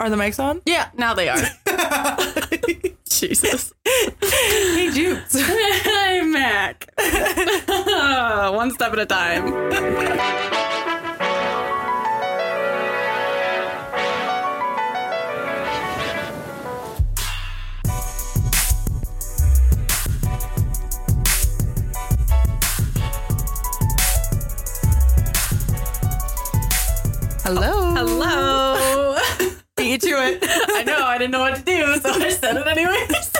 Are the mics on? Yeah, now they are. Jesus. hey, Jubes. hey, Mak. One step at a time. Hello. Hello. To it. I know, I didn't know what to do, so I said it anyways.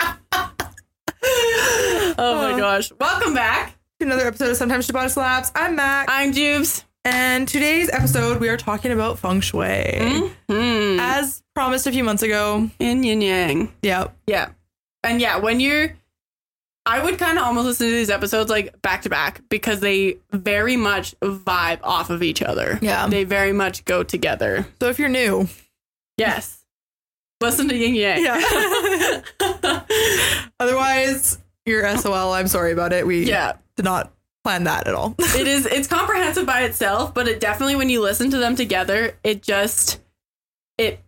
oh my gosh. Welcome back. To another episode of Sometimes Ciabatta Slaps. I'm Mak. I'm Jubes. And today's episode, we are talking about feng shui. Hmm. As promised a few months ago. In yin yang. Yep. Yeah. And yeah, when you're I would kind of almost listen to these episodes like back to back because they very much vibe off of each other. Yeah. They very much go together. So if you're new, Yes. Listen to Yin Yang. yeah. Otherwise, you're SOL. I'm sorry about it. We Yeah. did not plan that at all. It is it's comprehensive by itself, but it definitely when you listen to them together, it just it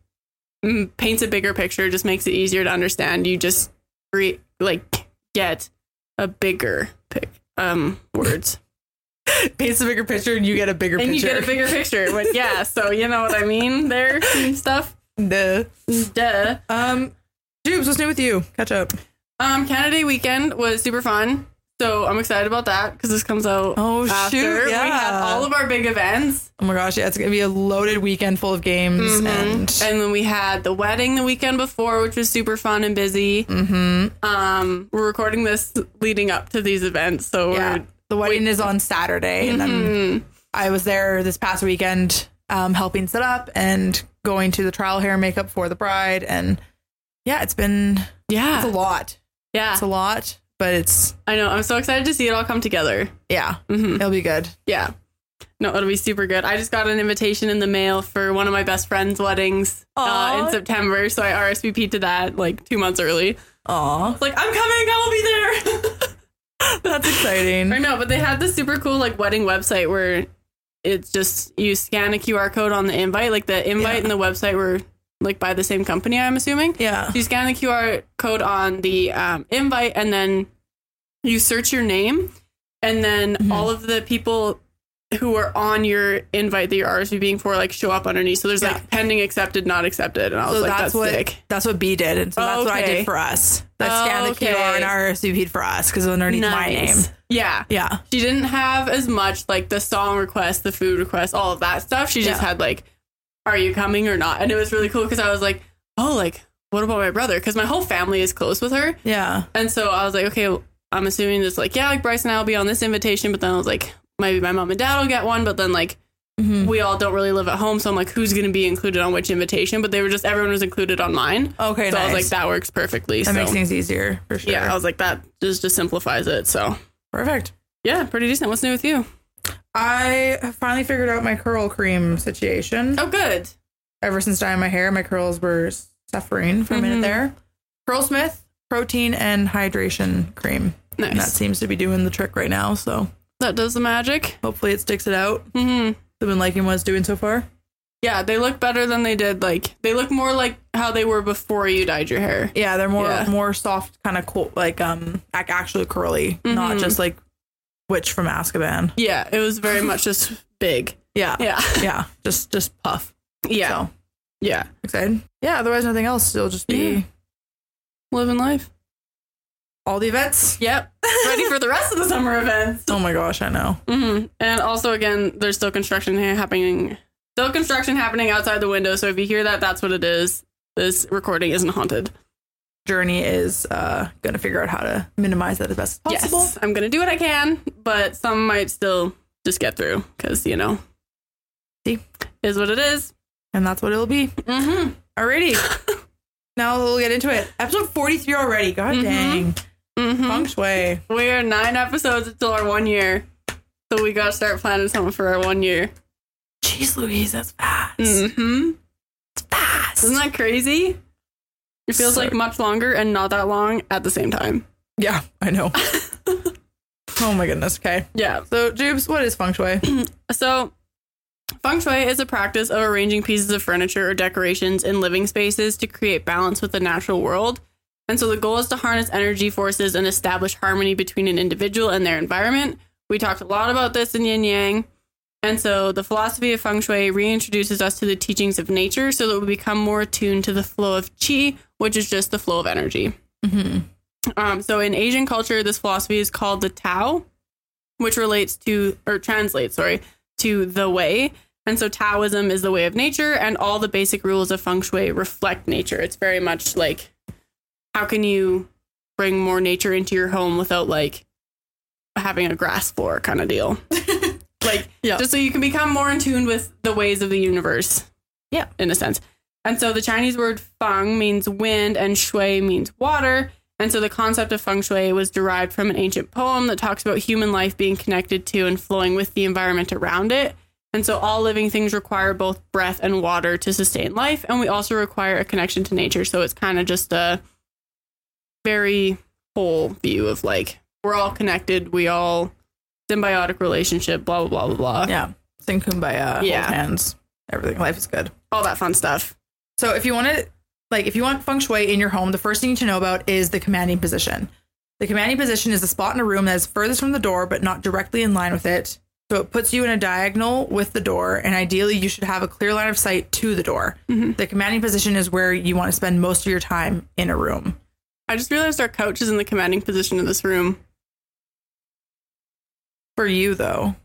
paints a bigger picture, just makes it easier to understand. You just re- like get a bigger pic um words. Paints a bigger picture, and you get a bigger and picture. you get a bigger picture. But yeah, so you know what I mean there and stuff. Duh. Duh. Um, Jubes, what's new with you? Catch up. Um, Canada Day weekend was super fun. So I'm excited about that because this comes out. Oh, after. shoot, We had yeah. all of our big events. Oh my gosh, yeah, it's gonna be a loaded weekend full of games and And then we had the wedding the weekend before, which was super fun and busy. Mhm. Um, we're recording this leading up to these events, so yeah, the wedding is on Saturday, and we're then Mhm. I was there this past weekend, um, helping set up and going to the trial hair and makeup for the bride, and yeah, it's been yeah, it's a lot. yeah. It's a lot, but it's I know. I'm so excited to see it all come together. yeah, hmm it'll be good. Yeah. No, it'll be super good. I just got an invitation in the mail for one of my best friend's weddings uh, in September, so I RSVP'd to that like two months early. Aw, It's like I'm coming, I will be there. that's exciting. I know, but they had this super cool like wedding website where it's just you scan a QR code on the invite, like the invite Yeah. and the website were like by the same company. I'm assuming. Yeah, So you scan the QR code on the um, invite, and then you search your name, and then Mhm. all of the people who are on your invite that you're RSVPing for like show up underneath. So there's Yeah. like pending, accepted, not accepted, and I was so like, that's, that's, what sick. that's what B did, and so that's what I did for us. I scanned the okay. QR and RSVP'd for us because underneath my name. Yeah. Yeah, She didn't have as much like the song request, the food request, all of that stuff. She just Yeah. had like, "Are you coming or not?" And it was really cool because I was like, "Oh, like what about my brother?" Because my whole family is close with her, yeah, and so I was like, "Okay, I'm assuming this like yeah, like Bryce and I will be on this invitation." But then I was like, maybe my mom and dad will get one, but then like Mhm. we all don't really live at home, so I'm like, who's gonna be included on which invitation? But they were just everyone was included on mine, Okay, so I was like, that works perfectly. that so makes things easier for sure. yeah, I was like, that just just simplifies it. So perfect. yeah, pretty decent. What's new with you? I have finally figured out my curl cream situation. Oh, good. Ever since dyeing my hair, my curls were suffering for a minute Mhm. there. Curlsmith protein and hydration cream. Nice. And that seems to be doing the trick right now. So That does the magic. hopefully it sticks it out. hmm I've been liking what it's doing so far. Yeah, they look better than they did. Like they look more like how they were before you dyed your hair. Yeah, they're more Yeah. more soft, kind of cool, like um, ac- actually curly, not Mhm. just like Witch from Azkaban. Yeah, it was very much just big. Yeah, Yeah, yeah, just just puff. yeah, So yeah. excited. Yeah. Otherwise, nothing else. It'll just be Yeah. Living life. All the events. Yep. Ready for the rest of the summer events. Oh my gosh, I know. hmm And also, again, there's still construction ha- happening. Still construction happening outside the window. So if you hear that, that's what it is. This recording isn't haunted. Journey is uh gonna figure out how to minimize that as best as possible. Yes, I'm gonna do what I can, but some might still just get through because you know, See? is what it is. And that's what it'll be. Mm-hmm. Alrighty. now we'll get into it. Episode 43 already. God Mhm. dang. Mm-hmm. Feng shui. We're nine episodes until our one year, so we gotta start planning something for our one year. Jeez Louise, that's fast. Mm-hmm. It's fast. Isn't that crazy? It feels So- like much longer and not that long at the same time. yeah, I know. oh my goodness. Okay. Yeah. So, Jubes, what is feng shui? So Feng Shui is a practice of arranging pieces of furniture or decorations in living spaces to create balance with the natural world. And so the goal is to harness energy forces and establish harmony between an individual and their environment. We talked a lot about this in Yin Yang. And so the philosophy of Feng Shui reintroduces us to the teachings of nature so that we become more attuned to the flow of qi, which is just the flow of energy. Um, so in Asian culture, this philosophy is called the Tao, which relates to, or translates, sorry, to the way. And so Taoism is the way of nature, and all the basic rules of Feng Shui reflect nature. It's very much like how can you bring more nature into your home without like having a grass floor kind of deal? like, Yeah. just so you can become more in tune with the ways of the universe. Yeah. In a sense. And so the Chinese word feng means wind and shui means water. And so the concept of feng shui was derived from an ancient poem that talks about human life being connected to and flowing with the environment around it. And so all living things require both breath and water to sustain life. And we also require a connection to nature. So it's kind of just a very whole view of like, we're all connected. We all symbiotic relationship, blah, blah, blah, blah, blah. Yeah. Sing kumbaya. Yeah. Hold hands. Everything. Life is good. All that fun stuff. So if you want to, like, if you want feng shui in your home, the first thing you need to know about is the commanding position. The commanding position is the spot in a room that is furthest from the door, but not directly in line with it. So it puts you in a diagonal with the door, and ideally, you should have a clear line of sight to the door. Mm-hmm. The commanding position is where you want to spend most of your time in a room. I just realized our couch is in the commanding position in this room. For you, though.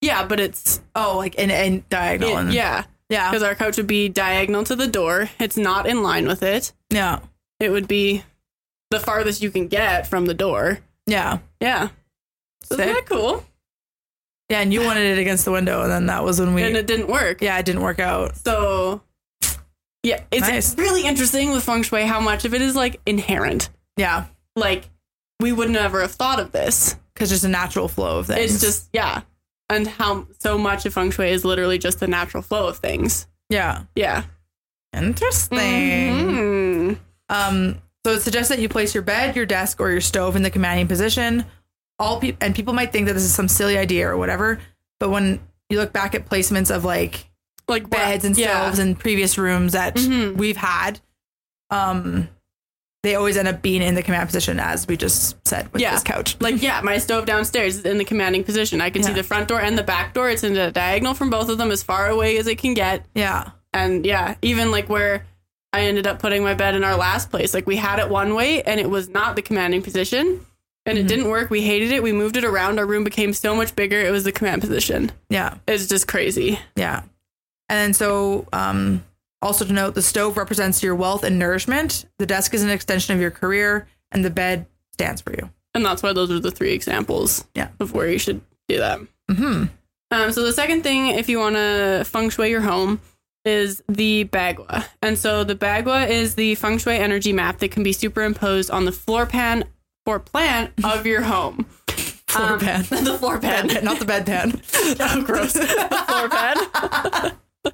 Yeah, but it's Oh, like in, in diagonal. it- and, yeah, Yeah. because our couch would be diagonal to the door. It's not in line with it. Yeah. It would be the farthest you can get from the door. Yeah. Yeah, isn't that cool? Yeah. And you wanted it against the window, and then that was when we. And it didn't work. yeah, it didn't work out. So, yeah, it's Nice. really interesting with feng shui how much of it is like inherent. Yeah. Like we would never have thought of this. Because there's a natural flow of things. It's just yeah, and how so much of feng shui is literally just the natural flow of things. Yeah. Yeah. Interesting. Mhm. Um, so it suggests that you place your bed, your desk, or your stove in the commanding position. All people and people might think that this is some silly idea or whatever, but when you look back at placements of like Like beds and yeah. stoves in previous rooms that Mhm. we've had, um, they always end up being in the command position, as we just said with Yeah. this couch. Like yeah, my stove downstairs is in the commanding position. I can see the front door and the back door. It's in a diagonal from both of them, as far away as it can get. Yeah, And yeah, even like where I ended up putting my bed in our last place, like we had it one way and it was not the commanding position, and Mm-hmm. it didn't work. We hated it. We moved it around. Our room became so much bigger. It was the command position. yeah, It's just crazy. yeah. And so, um, also to note, the stove represents your wealth and nourishment. The desk is an extension of your career, and the bed stands for you. And that's why those are the three examples Yeah. of where you should do that. Hmm. Um, so the second thing, if you want to feng shui your home, is the bagua. And so the bagua is the feng shui energy map that can be superimposed on the floor pan or plan of your home. Floor Um, pan. the floor pan. Bed- not the bedpan. oh, gross. the floor pan. Um,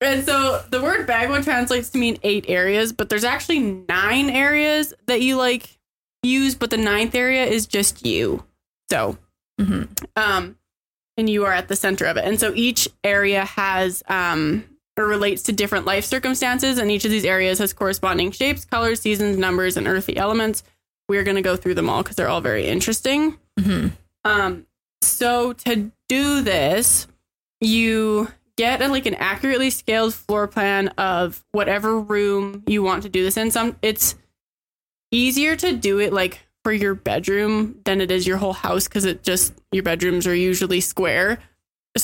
and so the word bagua translates to mean eight areas, but there's actually nine areas that you like use, but the ninth area is just you. So, Mhm. um, and you are at the center of it. And so each area has um or relates to different life circumstances, and each of these areas has corresponding shapes, colors, seasons, numbers, and earthy elements. We're going to go through them all because they're all very interesting. Mhm. Um, so to do this, you get a, like an accurately scaled floor plan of whatever room you want to do this in. Some it's easier to do it like for your bedroom than it is your whole house because it just your bedrooms are usually square,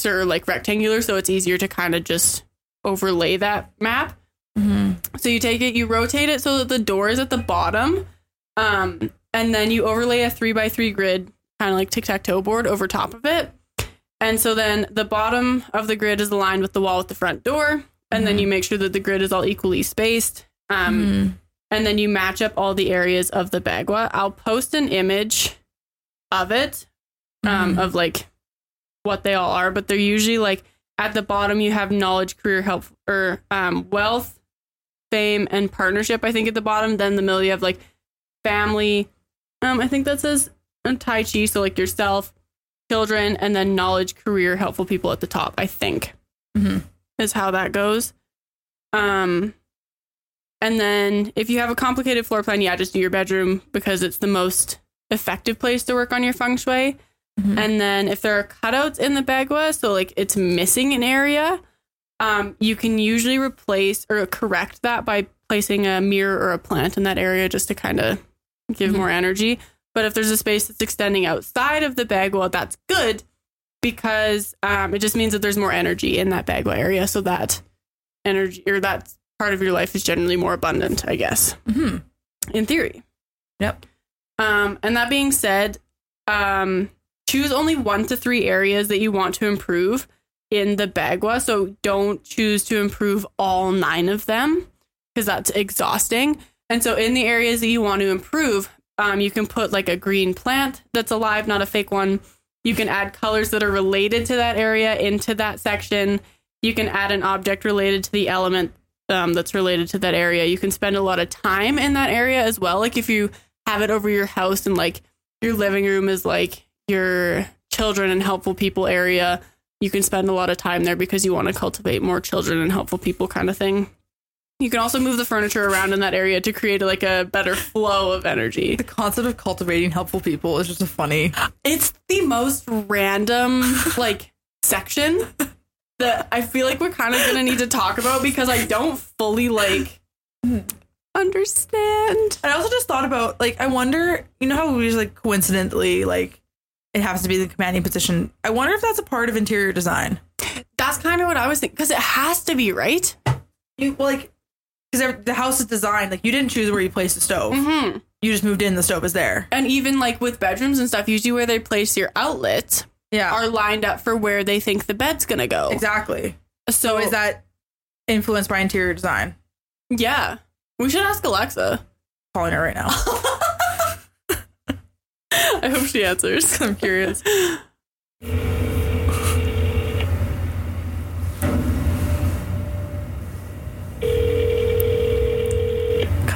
or like rectangular, so it's easier to kind of just overlay that map. Mhm. So you take it, you rotate it so that the door is at the bottom, um, and then you overlay a three by three grid, kind of like tic tac toe board, over top of it. And so then the bottom of the grid is aligned with the wall at the front door, and then you make sure that the grid is all equally spaced. Um, Mhm. and then you match up all the areas of the bagua. I'll post an image of it, um, Mhm. of like what they all are, but they're usually like at the bottom you have knowledge, career, health, or um, wealth, fame, and partnership. I think at the bottom. Then the middle you have like family. Um, I think that says tai chi, so like yourself, children, and then knowledge, career, helpful people at the top. I think Mhm. is how that goes. Um, and then if you have a complicated floor plan, yeah, just do your bedroom because it's the most effective place to work on your feng shui. Mhm. And then if there are cutouts in the bagua, so like it's missing an area, um, you can usually replace or correct that by placing a mirror or a plant in that area just to kind of give Mhm. more energy. But if there's a space that's extending outside of the bagua, that's good because um, it just means that there's more energy in that bagua area. So that energy or that part of your life is generally more abundant, I guess, Mhm. in theory. Yep. Um, and that being said, um, choose only one to three areas that you want to improve in the bagua. So don't choose to improve all nine of them because that's exhausting. And so in the areas that you want to improve, um, you can put like a green plant that's alive, not a fake one. You can add colors that are related to that area into that section. You can add an object related to the element um, that's related to that area. You can spend a lot of time in that area as well. Like if you have it over your house and like your living room is like your children and helpful people area, you can spend a lot of time there because you want to cultivate more children and helpful people kind of thing. You can also move the furniture around in that area to create like a better flow of energy. The concept of cultivating helpful people is just a funny. It's the most random like section that I feel like we're kind of going to need to talk about because I don't fully like understand. I also just thought about like I wonder, you know how we just like coincidentally like it happens to be the commanding position. I wonder if that's a part of interior design. That's kind of what I was thinking because it has to be, right? You well, like because the house is designed like you didn't choose where you placed the stove. Mm-hmm. You just moved in. The stove is there. And even like with bedrooms and stuff, usually where they place your outlets Yeah, are lined up for where they think the bed's gonna go. exactly. So, So is that influenced by interior design? yeah? We should ask Alexa. Calling her right now. I hope she answers. I'm curious.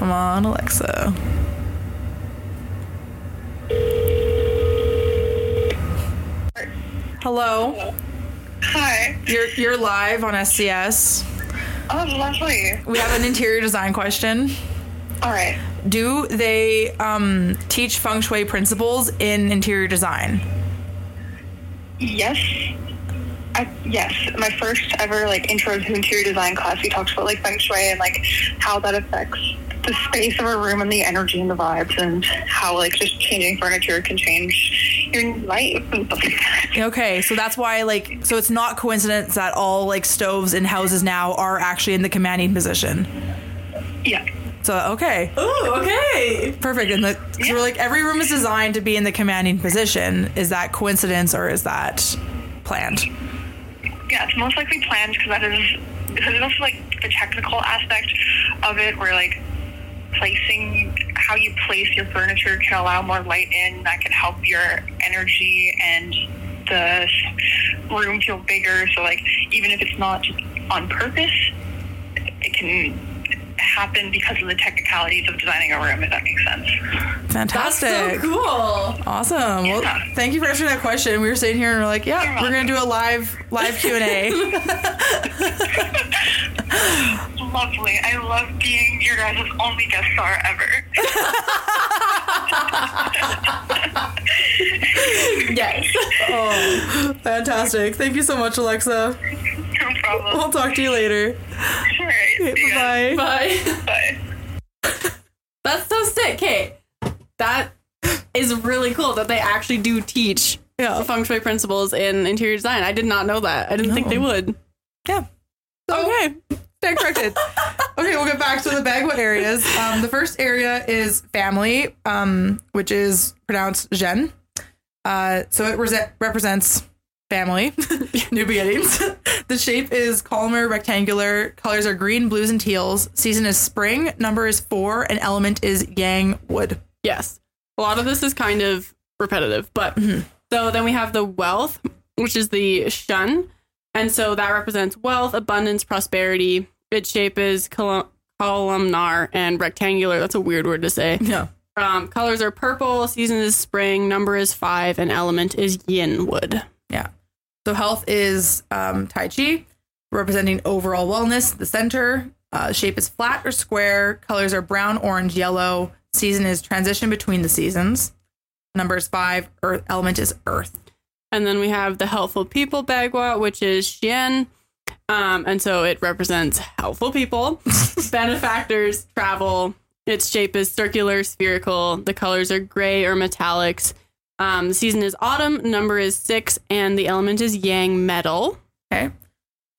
Come on, Alexa. Hello. Hi. You're you're live on SCS. Oh, lovely. We have an interior design question. All right. Do they um, teach feng shui principles in interior design? Yes. I, yes. My first ever like intro to interior design class, we talked about like feng shui and like how that affects the space of a room and the energy and the vibes and how like just changing furniture can change your life and stuff like that. Okay, so that's why like so it's not coincidence that all like stoves in houses now are actually in the commanding position. Yeah. So okay, Ooh, okay. perfect. And the, so we're like every room is designed to be in the commanding position. Is that coincidence or is that planned? Yeah, it's most likely planned because that is because it's also like the technical aspect of it where like placing how you place your furniture can allow more light in that can help your energy and the room feel bigger. So like even if it's not on purpose it can happen because of the technicalities of designing a room if that makes sense That's Fantastic. so cool. Awesome. Yeah. Well, thank you for answering that question. We were sitting here and we're like, yeah, You're we're gonna do a live live Q and A. lovely i love being your guys' only guest star ever Yes. oh, fantastic! Thank you so much, Alexa. no problem We'll talk to you later. all right see you guys. Bye. That's so sick, Kate. That is really cool that they actually do teach Yeah. feng shui principles in interior design. I did not know that. I didn't think they would. Yeah. Okay. Stand corrected. okay, we'll get back to the Bagua areas. Um, the first area is family, um, which is pronounced Zhen. Uh, so it rese- represents family, new beginnings. The shape is columnar, rectangular. Colors are green, blues, and teals. Season is spring. Number is four, and element is yang wood. Yes. A lot of this is kind of repetitive, but so then we have the wealth, which is the Xun. And so that represents wealth, abundance, prosperity. Its shape is colum- columnar and rectangular. That's a weird word to say. Yeah. Um, colors are purple, season is spring, number is five, and element is yin wood. So health is um, Tai Chi, representing overall wellness. The center uh, shape is flat or square. Colors are brown, orange, yellow. Season is transition between the seasons. Number is five. Earth element is earth. And then we have the helpful people bagua, which is Xian. Um, and so it represents helpful people, benefactors, travel. Its shape is circular, spherical. The colors are gray or metallics. Um, the season is autumn, number is six, and the element is yang metal. Okay.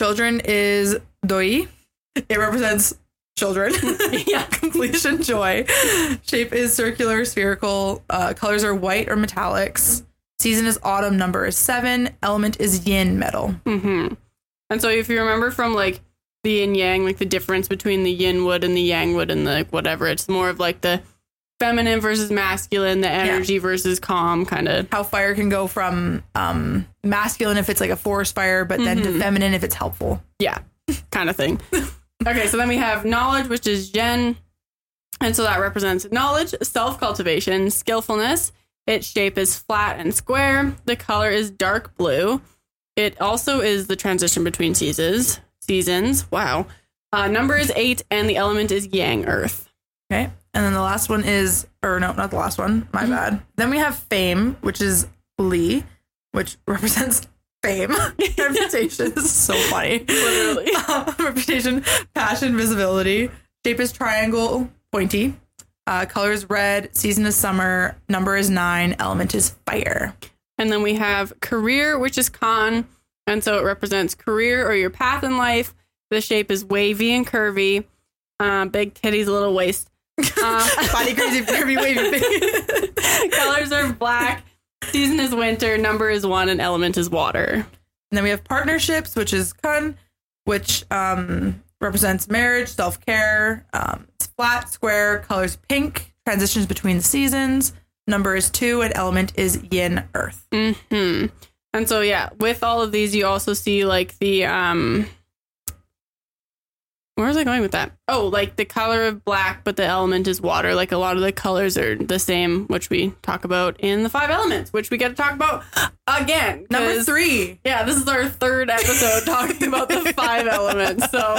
Children is Dui. It represents children. Yeah. Completion joy. Shape is circular, spherical. Uh, colors are white or metallics. Season is autumn. Number is seven. Element is yin metal. Mm-hmm. And so if you remember from like the yin yang, like the difference between the yin wood and the yang wood and the like, whatever, it's more of like the feminine versus masculine, the energy versus calm kind of. How fire can go from um, masculine if it's like a forest fire, but then to feminine if it's helpful. Yeah, kind of thing. okay, so then we have knowledge, which is Jen. And so that represents knowledge, self cultivation, skillfulness. Its shape is flat and square. The color is dark blue. It also is the transition between seasons. Seasons. Wow. Uh, number is eight, and the element is yang earth. Okay. And then the last one is, or no, not the last one. My bad. Then we have fame, which is Lee, which represents fame, reputation. This is so funny. Literally. Uh, reputation, passion, visibility. Shape is triangle, pointy. Uh, color is red. Season is summer. Number is nine. Element is fire. And then we have career, which is Kan. And so it represents career or your path in life. The shape is wavy and curvy. Uh, big titties, little waist. Uh, Body crazy, curvy, wavy. colors are black. Season is winter. Number is one, and element is water. And then we have partnerships, which is kun, which um, represents marriage, self care. Um, it's flat, square, colors pink, transitions between the seasons. Number is two, and element is yin, earth. Hmm. And so yeah, with all of these, you also see like the um. Where was I going with that? Oh, like the color of black, but the element is water. Like a lot of the colors are the same, which we talk about in the five elements, which we get to talk about again. Number three. Yeah, this is our third episode talking about the five elements. So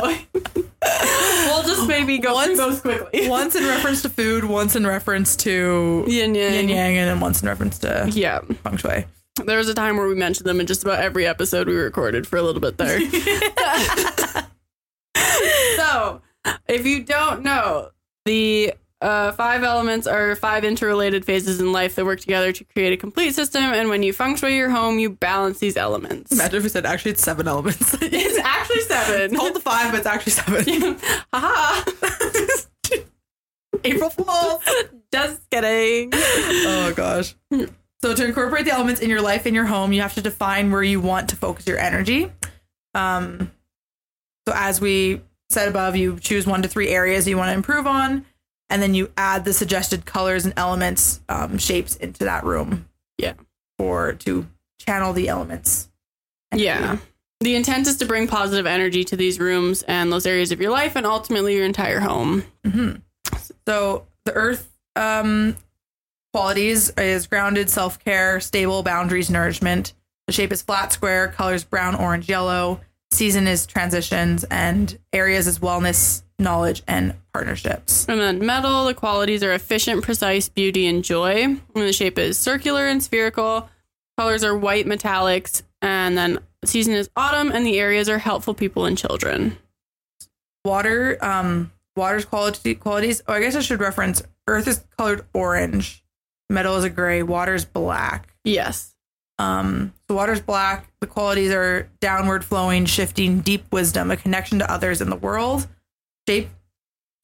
we'll just maybe go through Once- those quickly. Once in reference to food, once in reference to Yin yang. yin yang, and then once in reference to Yeah. feng shui. There was a time where we mentioned them in just about every episode we recorded for a little bit there. so, if you don't know, the uh, five elements are five interrelated phases in life that work together to create a complete system. And when you feng shui your home, you balance these elements. Imagine if we said actually it's seven elements. It's actually seven. Hold the five, but it's actually seven. Haha. April Fool's. Just kidding. Oh gosh. So to incorporate the elements in your life in your home, you have to define where you want to focus your energy. Um, so as we said above, you choose one to three areas you want to improve on, and then you add the suggested colors and elements, um, shapes into that room. Yeah. For to channel the elements. Yeah. The intent is to bring positive energy to these rooms and those areas of your life and ultimately your entire home. So the earth um, qualities is grounded, self care, stable, boundaries, nourishment. The shape is flat, square, colors brown, orange, yellow. Season is transitions, and areas is wellness, knowledge, and partnerships. And then metal, the qualities are efficient, precise, beauty, and joy. And the shape is circular and spherical. Colors are white metallics. And then season is autumn, and the areas are helpful people and children. Water, um, water's quality qualities. Oh, I guess I should reference. Earth is colored orange. Metal is a gray. Water is black. Yes. Um, so water's black. The qualities are downward flowing, shifting, deep wisdom, a connection to others in the world. Shape,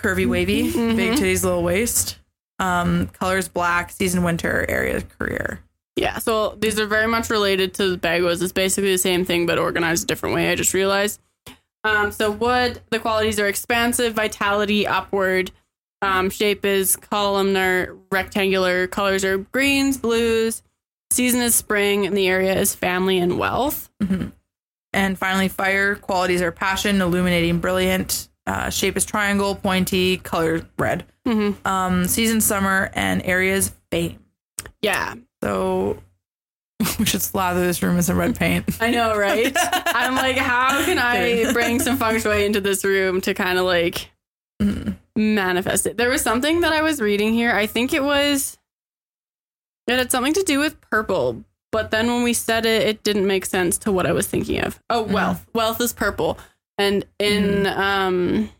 curvy, wavy, big titties, little waist. Um, colors black, season winter, area career. Yeah, so these are very much related to the Baguas. It's basically the same thing, but organized a different way. I just realized. Um, so wood, the qualities are expansive, vitality, upward. Um, shape is columnar, rectangular. Colors are greens, blues. Season is spring, and the area is family and wealth. And finally, fire qualities are passion, illuminating, brilliant. Uh, shape is triangle, pointy, color red. Mhm. um, season, summer, and areas fame. Yeah. So we should slather this room in some red paint. I know, right? I'm like, how can I bring some feng shui into this room to kind of like Mm. manifest it? There was something that I was reading here. I think it was it had something to do with purple, but then when we said it, it didn't make sense to what I was thinking of. Oh, wealth. Wealth is purple. And in um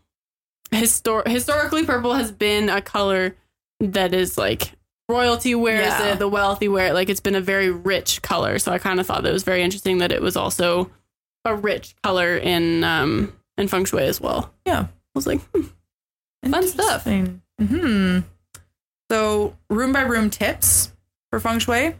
histor- historically purple has been a color that is like royalty wears Yeah. it, the wealthy wear it. Like it's been a very rich color. So I kind of thought that it was very interesting that it was also a rich color in um in feng shui as well. Yeah. I was like, hmm, Fun stuff. Hmm. So room by room tips for feng shui.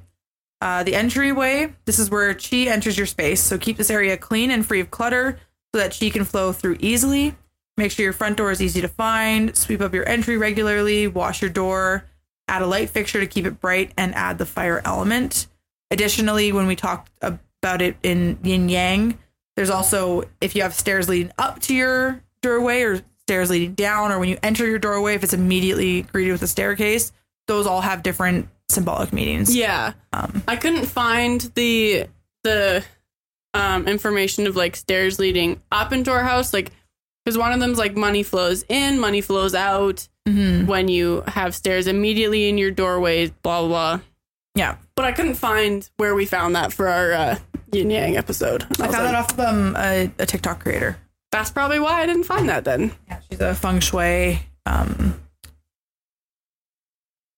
Uh, the entryway. This is where chi enters your space. So keep this area clean and free of clutter so that chi can flow through easily. Make sure your front door is easy to find. Sweep up your entry regularly. Wash your door. Add a light fixture to keep it bright and add the fire element. Additionally, when we talked about it in yin yang, there's also if you have stairs leading up to your doorway or stairs leading down, or when you enter your doorway, if it's immediately greeted with a staircase, those all have different symbolic meanings. yeah. Um, I couldn't find the the um, information of like stairs leading up into our house, like because one of them's like money flows in, money flows out mhm. when you have stairs immediately in your doorway, blah blah. blah. Yeah, But I couldn't find where we found that for our uh, yin yang episode. I was found like, that off of um, a, a TikTok creator. That's probably why I didn't find that then. Yeah, she's a feng shui um,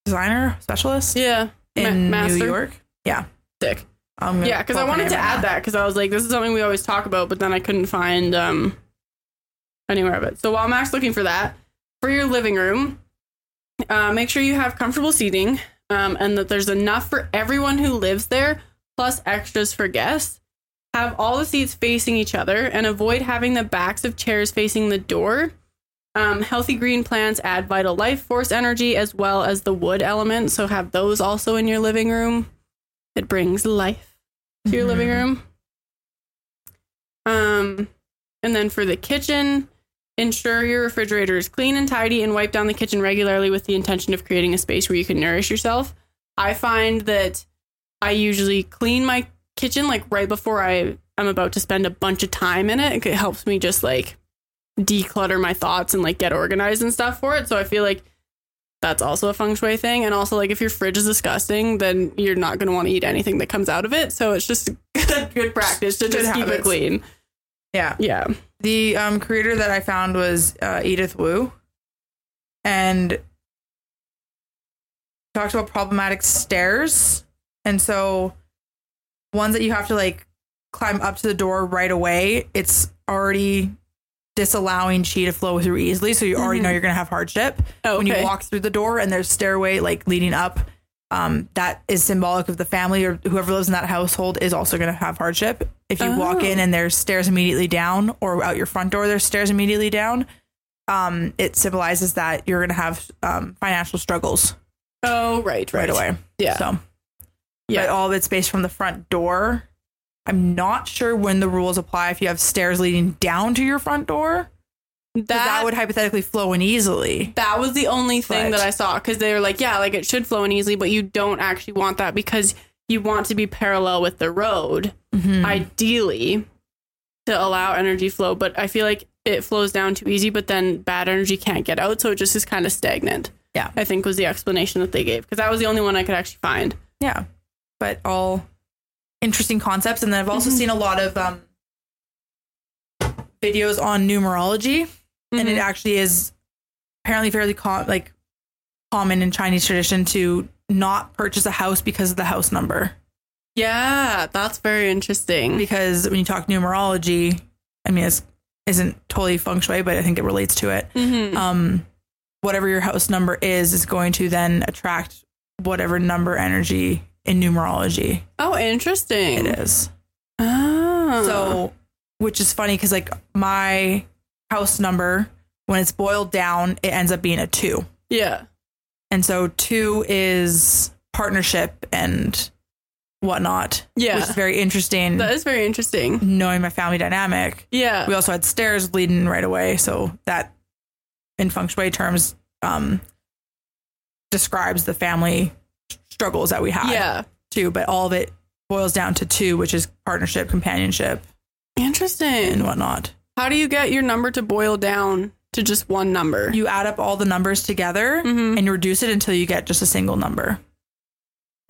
designer specialist Yeah, in master. New York. Yeah, Sick. I'm Yeah, because I pull up her wanted to add now. that because I was like, this is something we always talk about, but then I couldn't find um anywhere of it. So while Mak's looking for that for your living room, uh, make sure you have comfortable seating um, and that there's enough for everyone who lives there, plus extras for guests. Have all the seats facing each other and avoid having the backs of chairs facing the door. Um, healthy green plants add vital life force energy as well as the wood element. So have those also in your living room. It brings life to your living room. Um, and then for the kitchen, ensure your refrigerator is clean and tidy and wipe down the kitchen regularly with the intention of creating a space where you can nourish yourself. I find that I usually clean my kitchen like right before I am about to spend a bunch of time in it. It helps me just like declutter my thoughts and like get organized and stuff for it. So I feel like that's also a feng shui thing. And also, like, if your fridge is disgusting, then you're not going to want to eat anything that comes out of it. So it's just good practice to just keep it clean. Yeah, Yeah. the um, creator that I found was uh, Edith Wu, and talked about problematic stairs, and so ones that you have to like climb up to the door right away. It's already disallowing chi to flow through easily, so you already know you're gonna have hardship when you walk through the door and there's stairway like leading up. Um, that is symbolic of the family or whoever lives in that household is also going to have hardship. If you walk Oh. in and there's stairs immediately down, or out your front door there's stairs immediately down, um, it symbolizes that you're going to have um, financial struggles Oh, right, right, right, away. Yeah. So, Yeah. but all of it's based from the front door. I'm not sure when the rules apply if you have stairs leading down to your front door. That, that would hypothetically flow in easily. that was the only thing But- that I saw because they were like, yeah, like it should flow in easily, but you don't actually want that because you want to be parallel with the road, Mhm. ideally, to allow energy flow. But I feel like it flows down too easy, but then bad energy can't get out. So it just is kind of stagnant. Yeah. I think was the explanation that they gave because that was the only one I could actually find. Yeah, but all interesting concepts. And then I've also Mhm. seen a lot of um, videos on numerology, and it Mhm. actually is apparently fairly com- like common in Chinese tradition to not purchase a house because of the house number. Yeah, that's very interesting. Because when you talk numerology, I mean, it's isn't totally feng shui, but I think it relates to it. Mhm. Um, whatever your house number is is going to then attract whatever number energy in numerology oh, interesting. it is. Oh. So, which is funny because like my house number, when it's boiled down, it ends up being a two. yeah. And so two is partnership and whatnot. Yeah. Which is very interesting That is very interesting. knowing my family dynamic. Yeah. We also had stairs leading right away. So that in feng shui terms, um, describes the family struggles that we had Yeah. too, but all of it boils down to two, which is partnership, companionship, interesting, and whatnot. How do you get your number to boil down to just one number? You add up all the numbers together Mhm. and you reduce it until you get just a single number.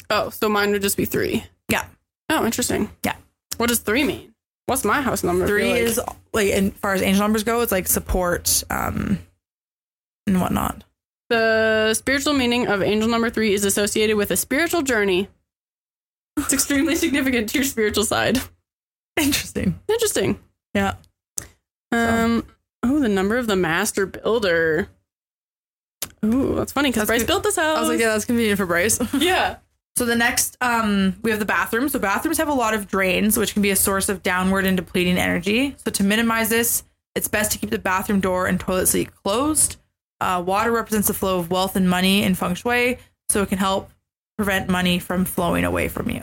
Oh, so mine would just be three. Yeah. Oh, interesting. Yeah. What does three mean? What's my house number? Three like? is like, as far as angel numbers go, it's like support um, and whatnot. The spiritual meaning of angel number three is associated with a spiritual journey. It's extremely significant to your spiritual side. Interesting. Interesting. Yeah. Um. Oh, the number of the master builder. Ooh, that's funny because Bryce built this house. I was like, yeah, that's convenient for Bryce. yeah. So the next, um, we have the bathrooms. So bathrooms have a lot of drains, which can be a source of downward and depleting energy. So to minimize this, it's best to keep the bathroom door and toilet seat closed. Uh, water represents the flow of wealth and money in feng shui, so it can help prevent money from flowing away from you.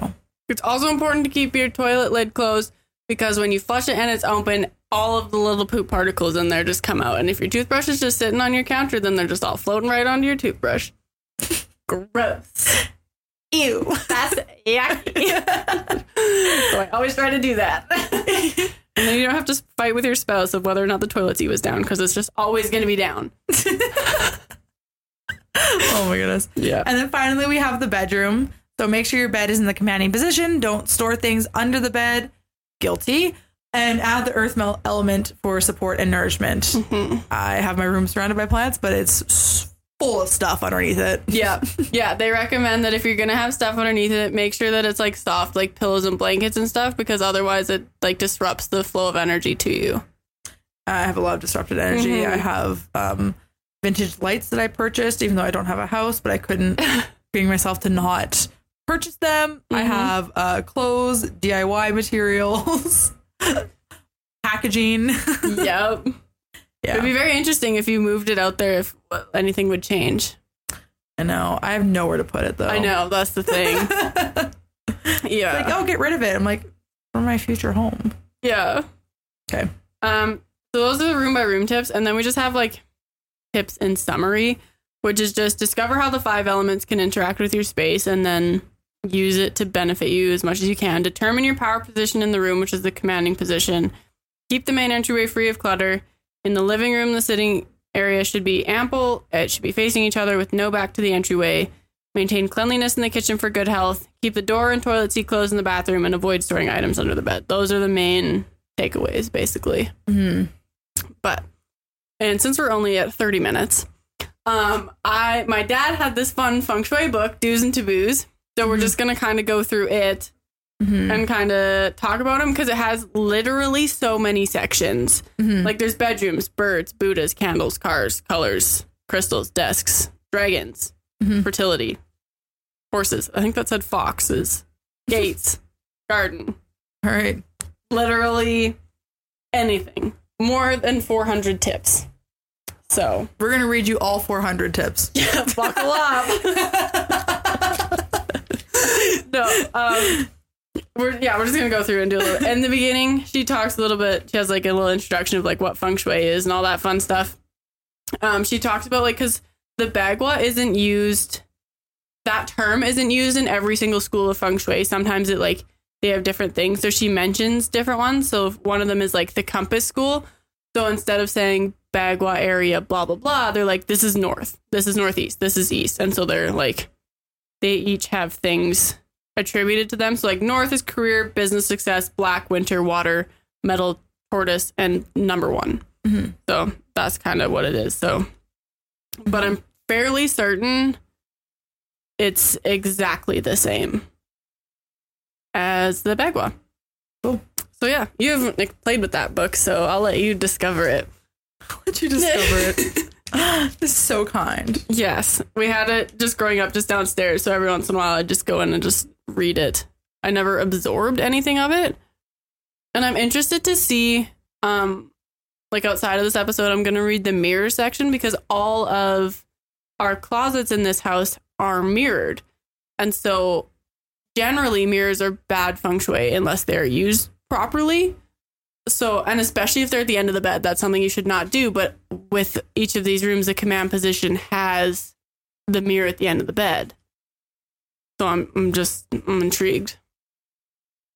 It's also important to keep your toilet lid closed because when you flush it and it's open, all of the little poop particles in there just come out. And if your toothbrush is just sitting on your counter, then they're just all floating right onto your toothbrush. Gross. Ew. That's yucky. so I always try to do that. And then you don't have to fight with your spouse of whether or not the toilet seat was down because it's just always going to be down. oh my goodness. Yeah. And then finally, we have the bedroom. So make sure your bed is in the commanding position. Don't store things under the bed. Guilty. And add the earth element for support and nourishment. Mm-hmm. I have my room surrounded by plants, but it's full of stuff underneath it. Yeah. Yeah. They recommend that if you're going to have stuff underneath it, make sure that it's like soft, like pillows and blankets and stuff, because otherwise it like disrupts the flow of energy to you. I have a lot of disrupted energy. Mhm. I have um, vintage lights that I purchased, even though I don't have a house, but I couldn't bring myself to not purchase them. I Mhm. have uh, clothes, DIY materials, packaging. yep. yeah. It'd be very interesting if you moved it out there if anything would change. I know. I have nowhere to put it though. I know. That's the thing. yeah. like, oh, get rid of it. I'm like, for my future home. Yeah. Okay. Um, so those are the room by room tips, and then we just have like tips in summary, which is just discover how the five elements can interact with your space, and then use it to benefit you as much as you can. Determine your power position in the room, which is the commanding position. Keep the main entryway free of clutter. In the living room, the sitting area should be ample. It should be facing each other with no back to the entryway. Maintain cleanliness in the kitchen for good health. Keep the door and toilet seat closed in the bathroom and avoid storing items under the bed. Those are the main takeaways, basically. hmm But and since we're only at 30 minutes, um, I my dad had this fun feng shui book, Do's and Taboos. So we're just gonna kind of go through it hmm and kind of talk about them because it has literally so many sections. hmm Like there's bedrooms, birds, Buddhas, candles, cars, colors, crystals, desks, dragons, Mhm. fertility, horses. I think that said foxes, gates, garden. All right. Literally anything. More than 400 tips. So We're going to read you all 400 tips. Yeah, buckle up. no, um, we're yeah, we're just gonna go through and do a little. In the beginning, she talks a little bit. She has like a little introduction of like what feng shui is and all that fun stuff. Um, she talks about like because the bagua isn't used. That term isn't used in every single school of feng shui. Sometimes it like they have different things. So she mentions different ones. So one of them is like the compass school. So instead of saying Bagua area, blah, blah, blah, they're like, this is north, this is northeast, this is east. And so they're like, they each have things attributed to them. So like north is career, business success, black, winter, water, metal, tortoise, and number one. Mhm. So that's kind of what it is. So, but I'm fairly certain it's exactly the same as the Bagua. Cool. So yeah, you haven't like, played with that book, so I'll let you discover it. I'll Let you discover it. this is so kind. Yes, we had it just growing up just downstairs. So every once in a while, I'd just go in and just read it. I never absorbed anything of it, and I'm interested to see, um, like outside of this episode, I'm gonna read the mirror section because all of our closets in this house are mirrored, and so generally mirrors are bad feng shui unless they're used properly. So, and especially if they're at the end of the bed, that's something you should not do. But with each of these rooms, the command position has the mirror at the end of the bed. So I'm I'm just I'm intrigued.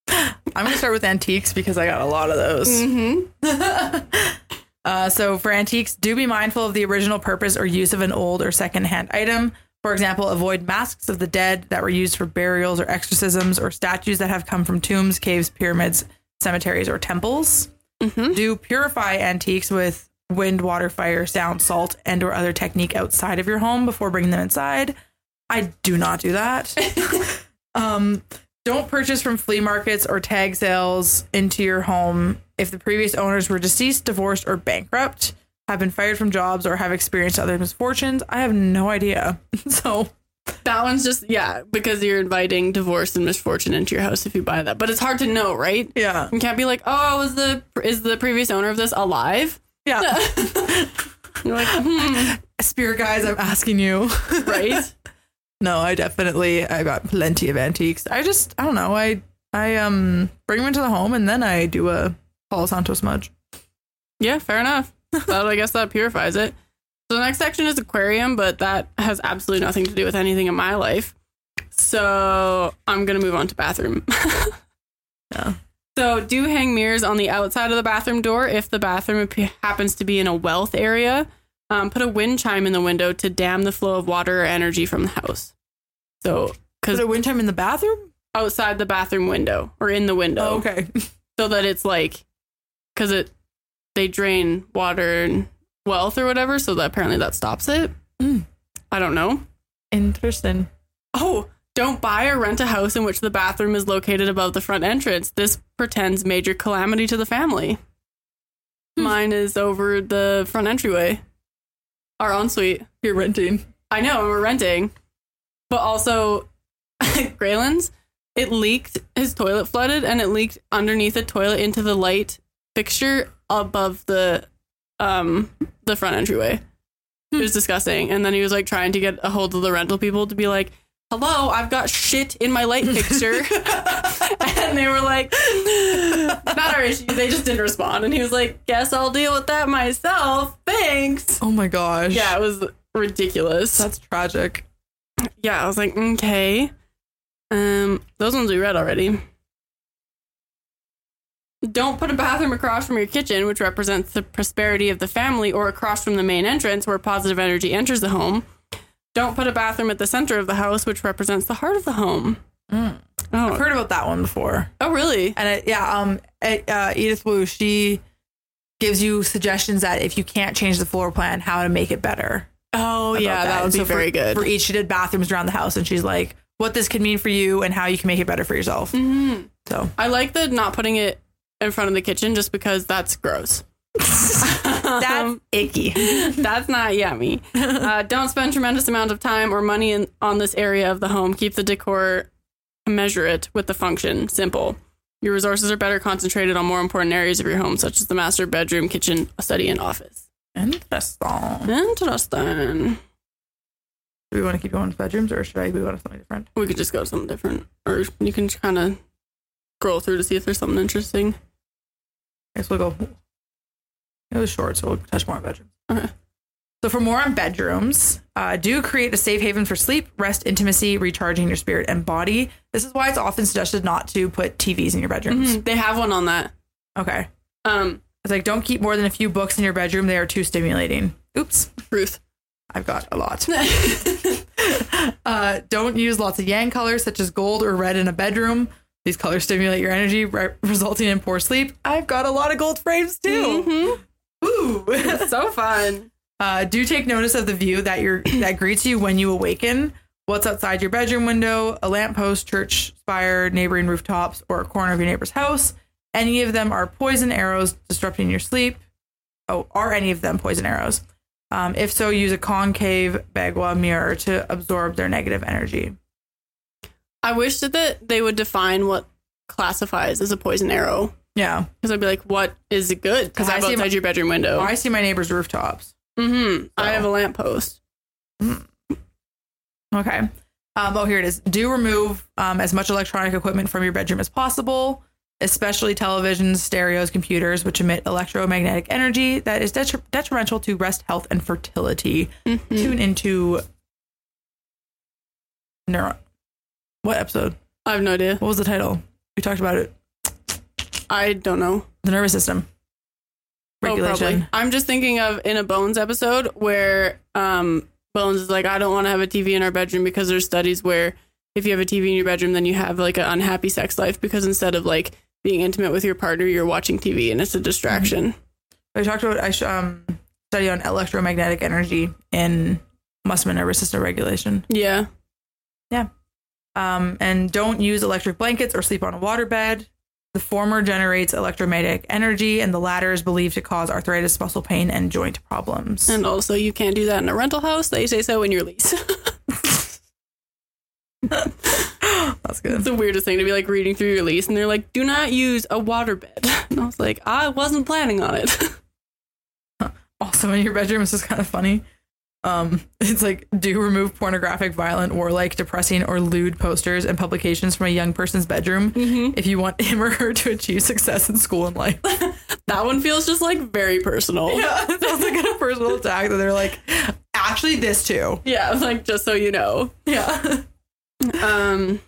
I'm gonna start with antiques because I got a lot of those. Mm-hmm. Uh, so for antiques, do be mindful of the original purpose or use of an old or secondhand item. For example, avoid masks of the dead that were used for burials or exorcisms, or statues that have come from tombs, caves, pyramids, cemeteries, or temples. Mhm. Do purify antiques with wind, water, fire, sound, salt, and or other technique outside of your home before bringing them inside. I do not do that. um, don't purchase from flea markets or tag sales into your home if the previous owners were deceased, divorced, or bankrupt, have been fired from jobs, or have experienced other misfortunes. I have no idea. so That one's just yeah, because you're inviting divorce and misfortune into your house if you buy that. But it's hard to know, right? yeah, You can't be like, oh, is the is the previous owner of this alive? yeah. You're like, hmm, Spirit guys, I'm asking you. right? No, I definitely I got plenty of antiques. I just I don't know. I I um bring them into the home and then I do a Palo Santo smudge. Yeah, fair enough. But I guess that purifies it. So the next section is aquarium, but that has absolutely nothing to do with anything in my life. So I'm gonna move on to bathroom. Yeah. So do hang mirrors on the outside of the bathroom door if the bathroom ap- happens to be in a wealth area. Um, put a wind chime in the window to dam the flow of water or energy from the house. So because Put a wind chime in the bathroom. outside the bathroom window or in the window, Oh, okay. so that it's like because it they drain water and wealth or whatever so that apparently that stops it Mm. i don't know Interesting. oh don't buy or rent a house in which the bathroom is located above the front entrance this pretends major calamity to the family Hmm. mine is over the front entryway our ensuite You're renting. i know we're renting. But also grayland's it leaked his toilet flooded and it leaked underneath the toilet into the light fixture above the um the front entryway. It was disgusting. And then he was like trying to get a hold of the rental people to be like hello i've got shit in my light fixture and they were like not our issue they just didn't respond and he was like guess i'll deal with that myself thanks Oh my gosh. yeah it was ridiculous That's tragic. yeah, I was like, okay. Um, those ones we read already. Don't put a bathroom across from your kitchen, which represents the prosperity of the family, or across from the main entrance where positive energy enters the home. Don't put a bathroom at the center of the house, which represents the heart of the home. Mm. Oh, I've heard about that one before. oh, really? And it, yeah, um, it, uh, Edith Wu, she gives you suggestions that if you can't change the floor plan, how to make it better. Oh, yeah, that, would And be so for- very good. For each, she did bathrooms around the house, and she's like, what this could mean for you and how you can make it better for yourself. Mhm. So I like the not putting it in front of the kitchen just because that's gross. that's icky. That's not yummy. Uh, don't spend tremendous amount of time or money in, on this area of the home. Keep the decor commensurate with the function. Simple. Your resources are better concentrated on more important areas of your home, such as the master bedroom, kitchen, study, and office. Interesting. Interesting. Do we want to keep going to bedrooms, or should I move on to something different? We could just go to something different, or you can kind of scroll through to see if there's something interesting. I guess we'll go. It was short, so we'll touch more on bedrooms. Okay. So for more on bedrooms, uh, do create a safe haven for sleep, rest, intimacy, recharging your spirit and body. This is why it's often suggested not to put TVs in your bedrooms. Mhm, They have one on that. Okay. Um, It's like don't keep more than a few books in your bedroom. They are too stimulating. Oops, Ruth. I've got a lot. uh, don't use lots of yang colors such as gold or red in a bedroom. These colors stimulate your energy, re- resulting in poor sleep. I've got a lot of gold frames too. Mhm. Ooh. so fun. Uh, do take notice of the view that you're that greets you when you awaken. What's outside your bedroom window, a lamppost, church spire, neighboring rooftops, or a corner of your neighbor's house. Any of them are poison arrows disrupting your sleep. Oh, are any of them poison arrows? Um, if so, use a concave bagua mirror to absorb their negative energy. I wish that they would define what classifies as a poison arrow. Yeah, Because I'd be like, what is it good? Because I I'm see outside my- your bedroom window. I see my neighbor's rooftops. mm-hmm. I have a lamppost. Okay. Um, oh, here it is. Do remove um, as much electronic equipment from your bedroom as possible, especially televisions, stereos, computers, which emit electromagnetic energy that is detri- detrimental to rest, health, and fertility. Mm-hmm. Tune into neuro. What episode? I have no idea. What was the title? We talked about it. I don't know. The nervous system Oh, regulation. probably. I'm just thinking of in a Bones episode where um, Bones is like, I don't want to have a TV in our bedroom because there's studies where if you have a TV in your bedroom, then you have like an unhappy sex life because instead of like being intimate with your partner, you're watching TV and it's a distraction. I talked about I sh- um study on electromagnetic energy in muscle and nervous system regulation. Yeah, yeah. Um, and don't use electric blankets or sleep on a waterbed. The former generates electromagnetic energy, and the latter is believed to cause arthritis, muscle pain, and joint problems. And also, you can't do that in a rental house. They say so in your lease. That's good. it's the weirdest thing to be like reading through your lease and they're like, do not use a waterbed. And I was like, I wasn't planning on it. Also, in your bedroom, this is kind of funny. Um, it's like do remove pornographic, violent, warlike, depressing, or lewd posters and publications from a young person's bedroom if you want him or her to achieve success in school and life. that one feels just like very personal. Yeah, it sounds like a personal attack that they're like, actually, this too. Yeah, like just so you know. Yeah. Um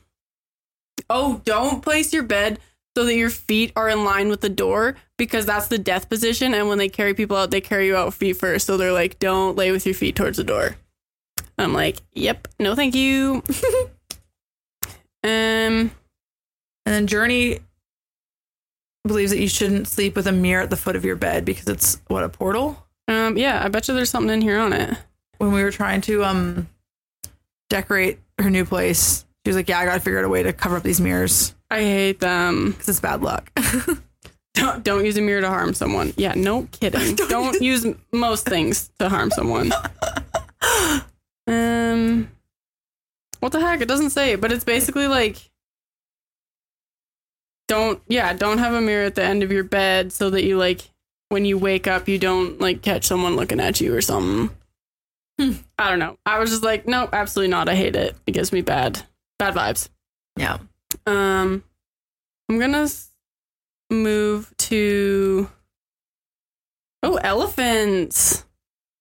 Oh, don't place your bed so that your feet are in line with the door because that's the death position and when they carry people out they carry you out feet first. So they're like don't lay with your feet towards the door. I'm like, "Yep, no thank you." um And then Journey believes that you shouldn't sleep with a mirror at the foot of your bed because it's what a portal. um yeah, I bet you there's something in here on it. When we were trying to um decorate her new place, she was like, "Yeah, I got to figure out a way to cover up these mirrors I hate them. because it's bad luck." Don't don't use a mirror to harm someone. Yeah, no kidding. don't use most things to harm someone. Um, what the heck? It doesn't say, but it's basically like don't yeah, don't have a mirror at the end of your bed so that you like when you wake up you don't like catch someone looking at you or something. I don't know. I was just like, nope, absolutely not. I hate it. It gives me bad bad vibes. yeah. Um, I'm gonna move to oh elephants.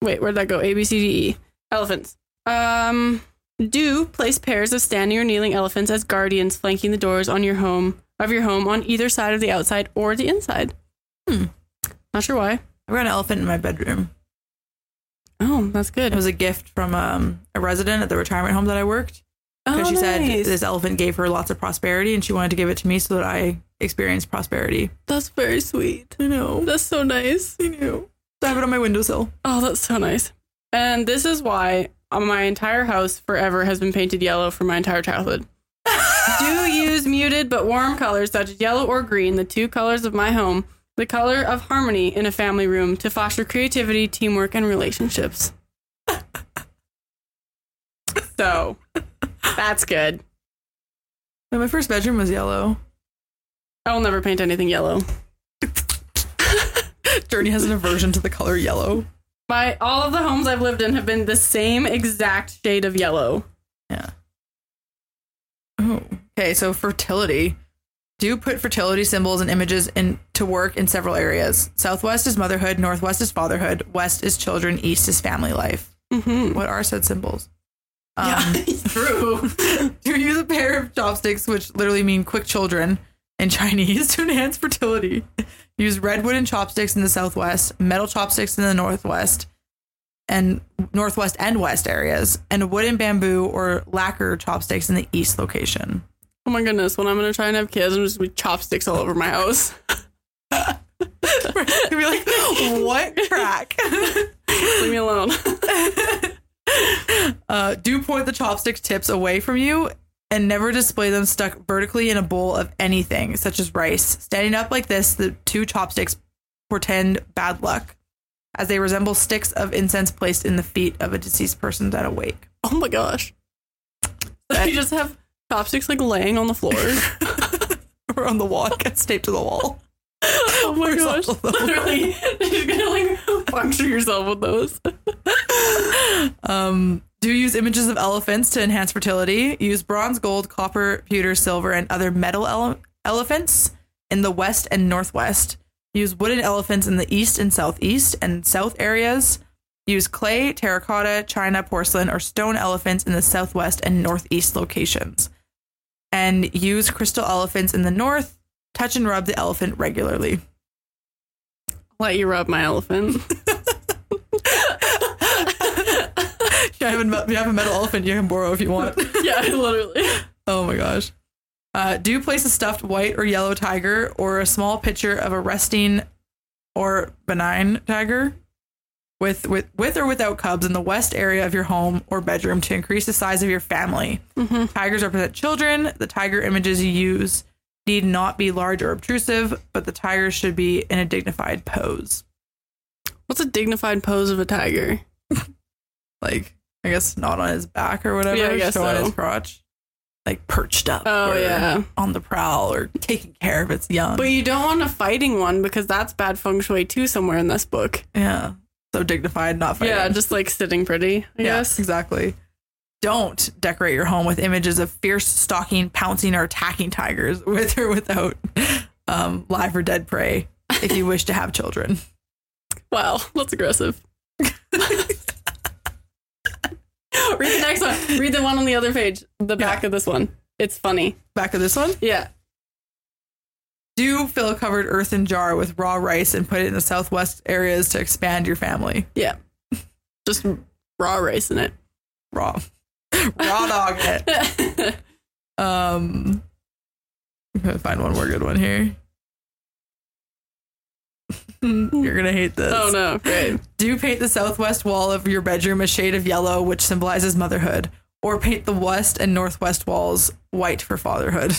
Wait, where'd that go? A B C D E. Elephants. Um, do place pairs of standing or kneeling elephants as guardians, flanking the doors on your home of your home on either side of the outside or the inside. Hmm. Not sure why. I've got an elephant in my bedroom. Oh, that's good. It was a gift from um, a resident at the retirement home that I worked. Oh, because she said nice. this elephant gave her lots of prosperity and she wanted to give it to me so that I experienced prosperity. That's very sweet. I know. That's so nice. I know. I have it on my windowsill. Oh, that's so nice. And this is why my entire house forever has been painted yellow for my entire childhood. Do use muted but warm colors such as yellow or green, the two colors of my home, the color of harmony in a family room to foster creativity, teamwork, and relationships. so, that's good. And my first bedroom was yellow. I will never paint anything yellow. Journey has an aversion to the color yellow. My all of the homes I've lived in have been the same exact shade of yellow. Yeah. Oh. Okay, so fertility. Do put fertility symbols and images in to work in several areas. Southwest is motherhood, northwest is fatherhood, west is children, east is family life. Mm-hmm. What are said symbols? Um, Yeah, true. to use a pair of chopsticks, which literally mean quick children in Chinese, to enhance fertility. Use redwood and chopsticks in the southwest, metal chopsticks in the northwest, and northwest and west areas, and wood and bamboo or lacquer chopsticks in the east location. Oh my goodness, when I'm gonna try and have kids, I'm just gonna be chopsticks all over my house. You'd be like, what crack? Leave me alone. Uh, do point the chopstick tips away from you and never display them stuck vertically in a bowl of anything, such as rice. Standing up like this, the two chopsticks portend bad luck, as they resemble sticks of incense placed in the feet of a deceased person that awake. Oh my gosh. you just have chopsticks like laying on the floor. or on the wall, gets taped to the wall. Oh my gosh. Literally, you're gonna like puncture yourself with those. Um, do use images of elephants to enhance fertility. Use bronze, gold, copper, pewter, silver, and other metal ele- elephants in the west and northwest. Use wooden elephants in the east and southeast and south areas. Use clay, terracotta, china, porcelain, or stone elephants in the southwest and northeast locations. And use crystal elephants in the north. Touch and rub the elephant regularly. Let you rub my elephant. You have, a, you have a metal elephant you can borrow if you want. yeah, literally. Oh my gosh. Uh, do you place a stuffed white or yellow tiger or a small picture of a resting or benign tiger with, with, with or without cubs in the west area of your home or bedroom to increase the size of your family. Tigers represent children. The tiger images you use need not be large or obtrusive, but the tiger should be in a dignified pose. What's a dignified pose of a tiger? Like, I guess not on his back or whatever, Yeah, I guess so. his crotch. Like perched up. Oh, yeah. On the prowl or taking care of its young. But you don't want a fighting one because that's bad feng shui too somewhere in this book. Yeah. So dignified, not fighting. Yeah, just like sitting pretty, I yeah, guess. exactly. Don't decorate your home with images of fierce, stalking, pouncing, or attacking tigers, with or without um, live or dead prey, if you wish to have children. Wow, that's aggressive. Read the next one. Read the one on the other page, the back Yeah. of this one. It's funny. Back of this one. Yeah. Do fill a covered earthen jar with raw rice and put it in the southwest areas to expand your family. Yeah. Just raw rice in it. Raw. Raw dog it. Um, I'm gonna find one more good one here. You're gonna hate this. oh no, great. Do paint the southwest wall of your bedroom a shade of yellow, which symbolizes motherhood, or paint the west and northwest walls white for fatherhood.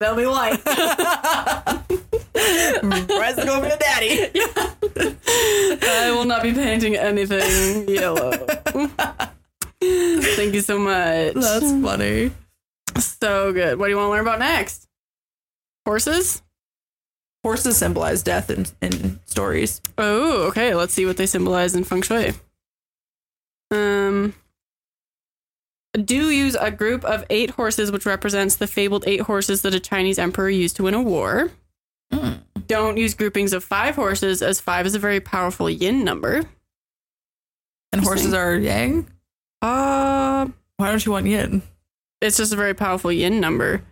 They'll be white. Where's going to be a daddy? I will not be painting anything yellow. Thank you so much. That's funny. so good. What do you want to learn about next? Horses? Horses symbolize death in, in stories. Oh, okay. Let's see what they symbolize in feng shui. Um, do use a group of eight horses, which represents the fabled eight horses that a Chinese emperor used to win a war. Mm. Don't use groupings of five horses, as five is a very powerful yin number. And horses are yang. Uh, Why don't you want yin? it's just a very powerful yin number.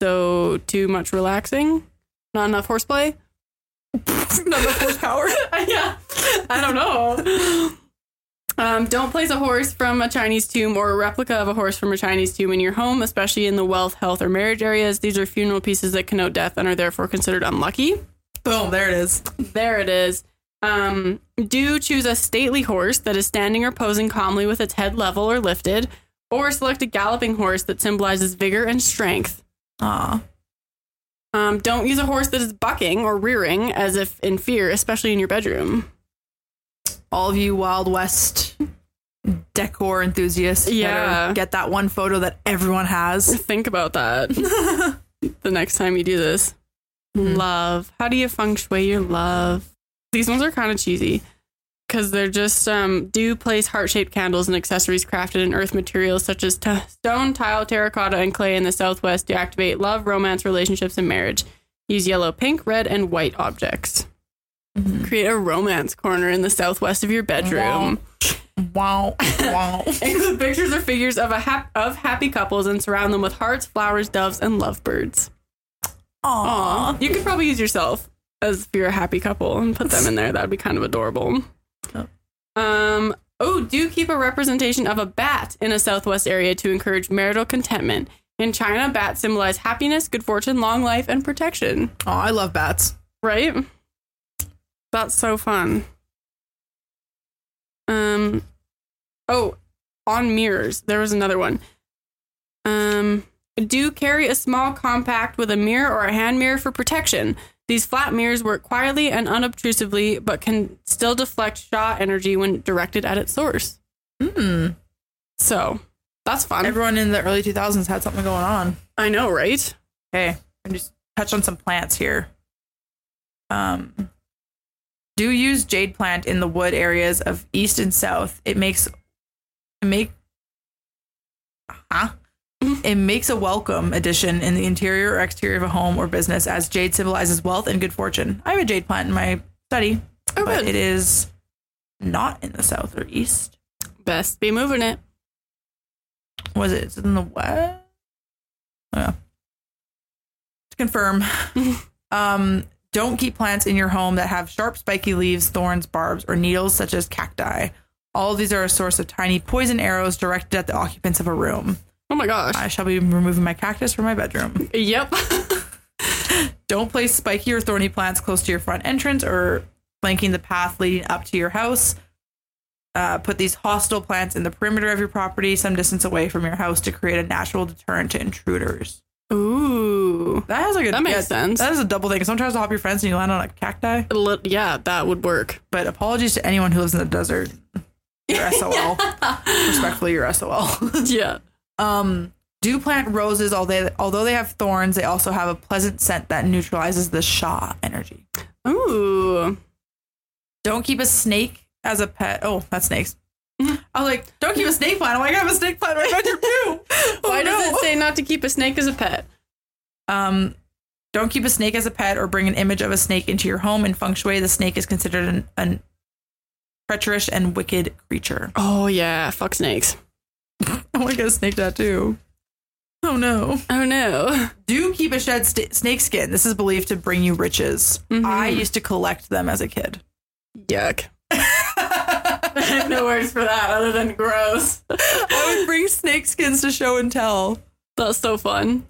So, too much relaxing? Not enough horseplay? Not enough horsepower. yeah, I don't know. Um, don't place a horse from a Chinese tomb or a replica of a horse from a Chinese tomb in your home, especially in the wealth, health, or marriage areas. These are funeral pieces that connote death and are therefore considered unlucky. Boom, there it is. There it is. Um, do choose a stately horse that is standing or posing calmly with its head level or lifted, or select a galloping horse that symbolizes vigor and strength. Aw. Um, don't use a horse that is bucking or rearing as if in fear, especially in your bedroom. All of you Wild West decor enthusiasts. Yeah. Get that one photo that everyone has. Think about that the next time you do this. Mhm. Love. How do you feng shui your love? These ones are kind of cheesy because they're just um, do place heart shaped candles and accessories crafted in earth materials such as t- stone, tile, terracotta, and clay in the southwest to activate love, romance, relationships, and marriage. Use yellow, pink, red, and white objects. Mhm. Create a romance corner in the southwest of your bedroom. Wow. Wow. Include pictures or figures of a hap- of happy couples and surround them with hearts, flowers, doves, and lovebirds. Aw. Aw. You could probably use yourself as if you're a happy couple and put them in there. That'd be kind of adorable. Oh. Um. Oh, do keep a representation of a bat in a southwest area to encourage marital contentment. In China, bats symbolize happiness, good fortune, long life, and protection. Oh, I love bats. Right? That's so fun. Um. Oh, on mirrors, there was another one. Um. Do carry a small compact with a mirror or a hand mirror for protection. These flat mirrors work quietly and unobtrusively, but can still deflect Sha energy when directed at its source. Hmm. So that's fun. Everyone in the early 2000s had something going on. I know, right? Okay, and just touch on some plants here. Um, do use jade plant in the wood areas of east and south. It makes it make huh? It makes a welcome addition in the interior or exterior of a home or business, as jade symbolizes wealth and good fortune. I have a jade plant in my study, Oh, but good. it is not in the south or east. Best be moving it. Was it? Is it in the west? Oh, yeah. To confirm, um, don't keep plants in your home that have sharp, spiky leaves, thorns, barbs, or needles, such as cacti. All of these are a source of tiny poison arrows directed at the occupants of a room. My gosh. I shall be removing my cactus from my bedroom. Yep. Don't place spiky or thorny plants close to your front entrance or flanking the path leading up to your house. Uh, put these hostile plants in the perimeter of your property, some distance away from your house, to create a natural deterrent to intruders. Ooh. That has like a That makes sense. That is a double thing. Sometimes hop your fence and you land on a cacti. Yeah, that would work. But apologies to anyone who lives in the desert. You're SOL. Respectfully, you're SOL. Yeah. Um, do plant roses, although although they have thorns, they also have a pleasant scent that neutralizes the Sha energy. Ooh. Don't keep a snake as a pet. Oh, that's snakes. Mm-hmm. I was like, don't keep a snake plant. I'm like, I have a snake plant in my bedroom too. Oh, Why does it say not to keep a snake as a pet? Um, don't keep a snake as a pet or bring an image of a snake into your home. In feng shui, the snake is considered an, an treacherous and wicked creature. Oh yeah, fuck snakes. I want to get a snake tattoo. Oh no. Oh no. Do keep a shed st- snake skin. This is believed to bring you riches. Mhm. I used to collect them as a kid. Yuck. I have no words for that other than gross. I would bring snake skins to show and tell. That's so fun.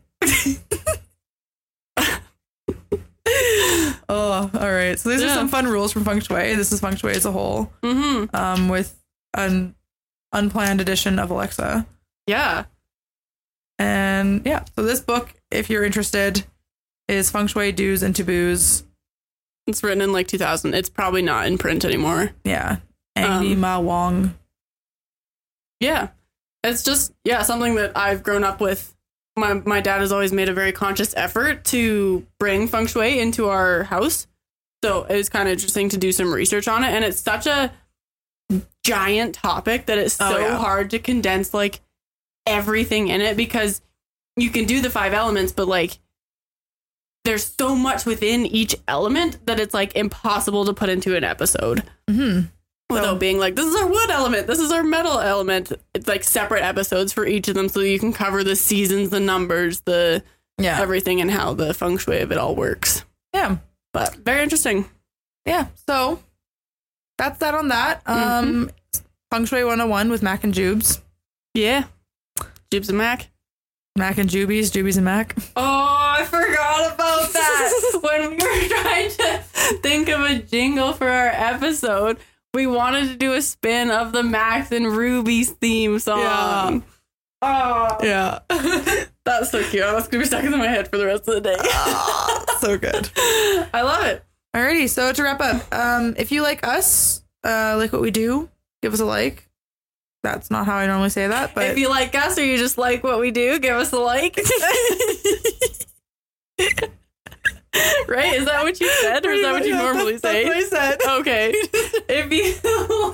Oh, all right. So these are some fun rules from feng shui. This is feng shui as a whole, Mm-hmm. um, with an unplanned edition of Alexa. Yeah. And yeah, so this book, if you're interested, is Feng Shui Do's and Taboos. It's written in like 2000. It's probably not in print anymore. Yeah, Angi Um, Ma Wong. Yeah. It's just yeah, something that I've grown up with. My my dad has always made a very conscious effort to bring feng shui into our house. So it was kind of interesting to do some research on it and it's such a giant topic that it's Oh, so yeah. hard to condense like everything in it because you can do the five elements but like there's so much within each element that it's like impossible to put into an episode Mm-hmm. without So- being like, this is our wood element, this is our metal element. It's like separate episodes for each of them so you can cover the seasons, the numbers, the Yeah, everything, and how the feng shui of it all works. yeah, But very interesting. yeah. So that's that on that. Mm-hmm. Um, Feng Shui 101 with Mak and Jubes. Yeah. Jubes and Mak. Mak and Jubies, Jubies and Mak. Oh, I forgot about that. when we were trying to think of a jingle for our episode, we wanted to do a spin of the Max and Ruby's theme song. Oh, Yeah, ah. that's so cute. That's gonna be stuck in my head for the rest of the day. Ah, so good. I love it. Alrighty, so to wrap up, um, if you like us, uh, like what we do, give us a like. That's not how I normally say that, but if you like us or you just like what we do, give us a like. right? Is that what you said, or is that what you normally say? That's what I said. Okay. if you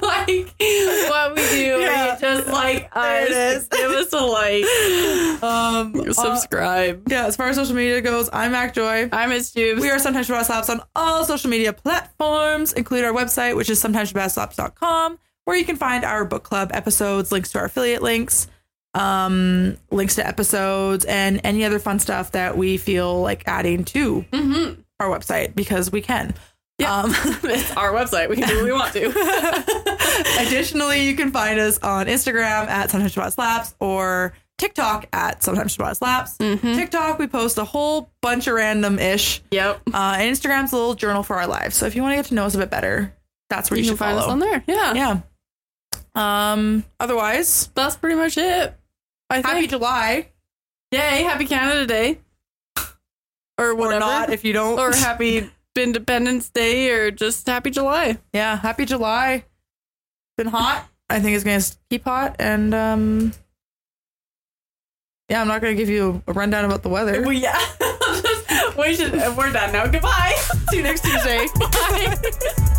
like what we do, Yeah. or just like There us, it is. give us a like. Um, uh, Subscribe. yeah, as far as social media goes, I'm Mak Joy. I'm Miss Jubes. We are Sometimes Ciabatta Slaps on all social media platforms, include our website, which is sometimesciabattaslaps.com, where you can find our book club episodes, links to our affiliate links, um, links to episodes, and any other fun stuff that we feel like adding to Mhm. our website because we can. Yeah. Um, it's our website. We can do what we want to. Additionally, you can find us on Instagram at Sometimes Ciabatta Slaps or TikTok at Sometimes Ciabatta Slaps. Mhm. TikTok, we post a whole bunch of random ish. Yep. Uh, and Instagram's a little journal for our lives. So if you want to get to know us a bit better, that's where You you, should find follow. us on there. Yeah. Yeah. Um. Otherwise, That's pretty much it. I happy think. July Yay, happy Canada Day. Or or not if you don't. or happy Independence Day or just happy July. yeah, happy July. Been hot. I think it's gonna keep hot, and um. Yeah, I'm not gonna give you a rundown about the weather. Well, yeah. we should, we're done now. Goodbye. See you next Tuesday. Bye.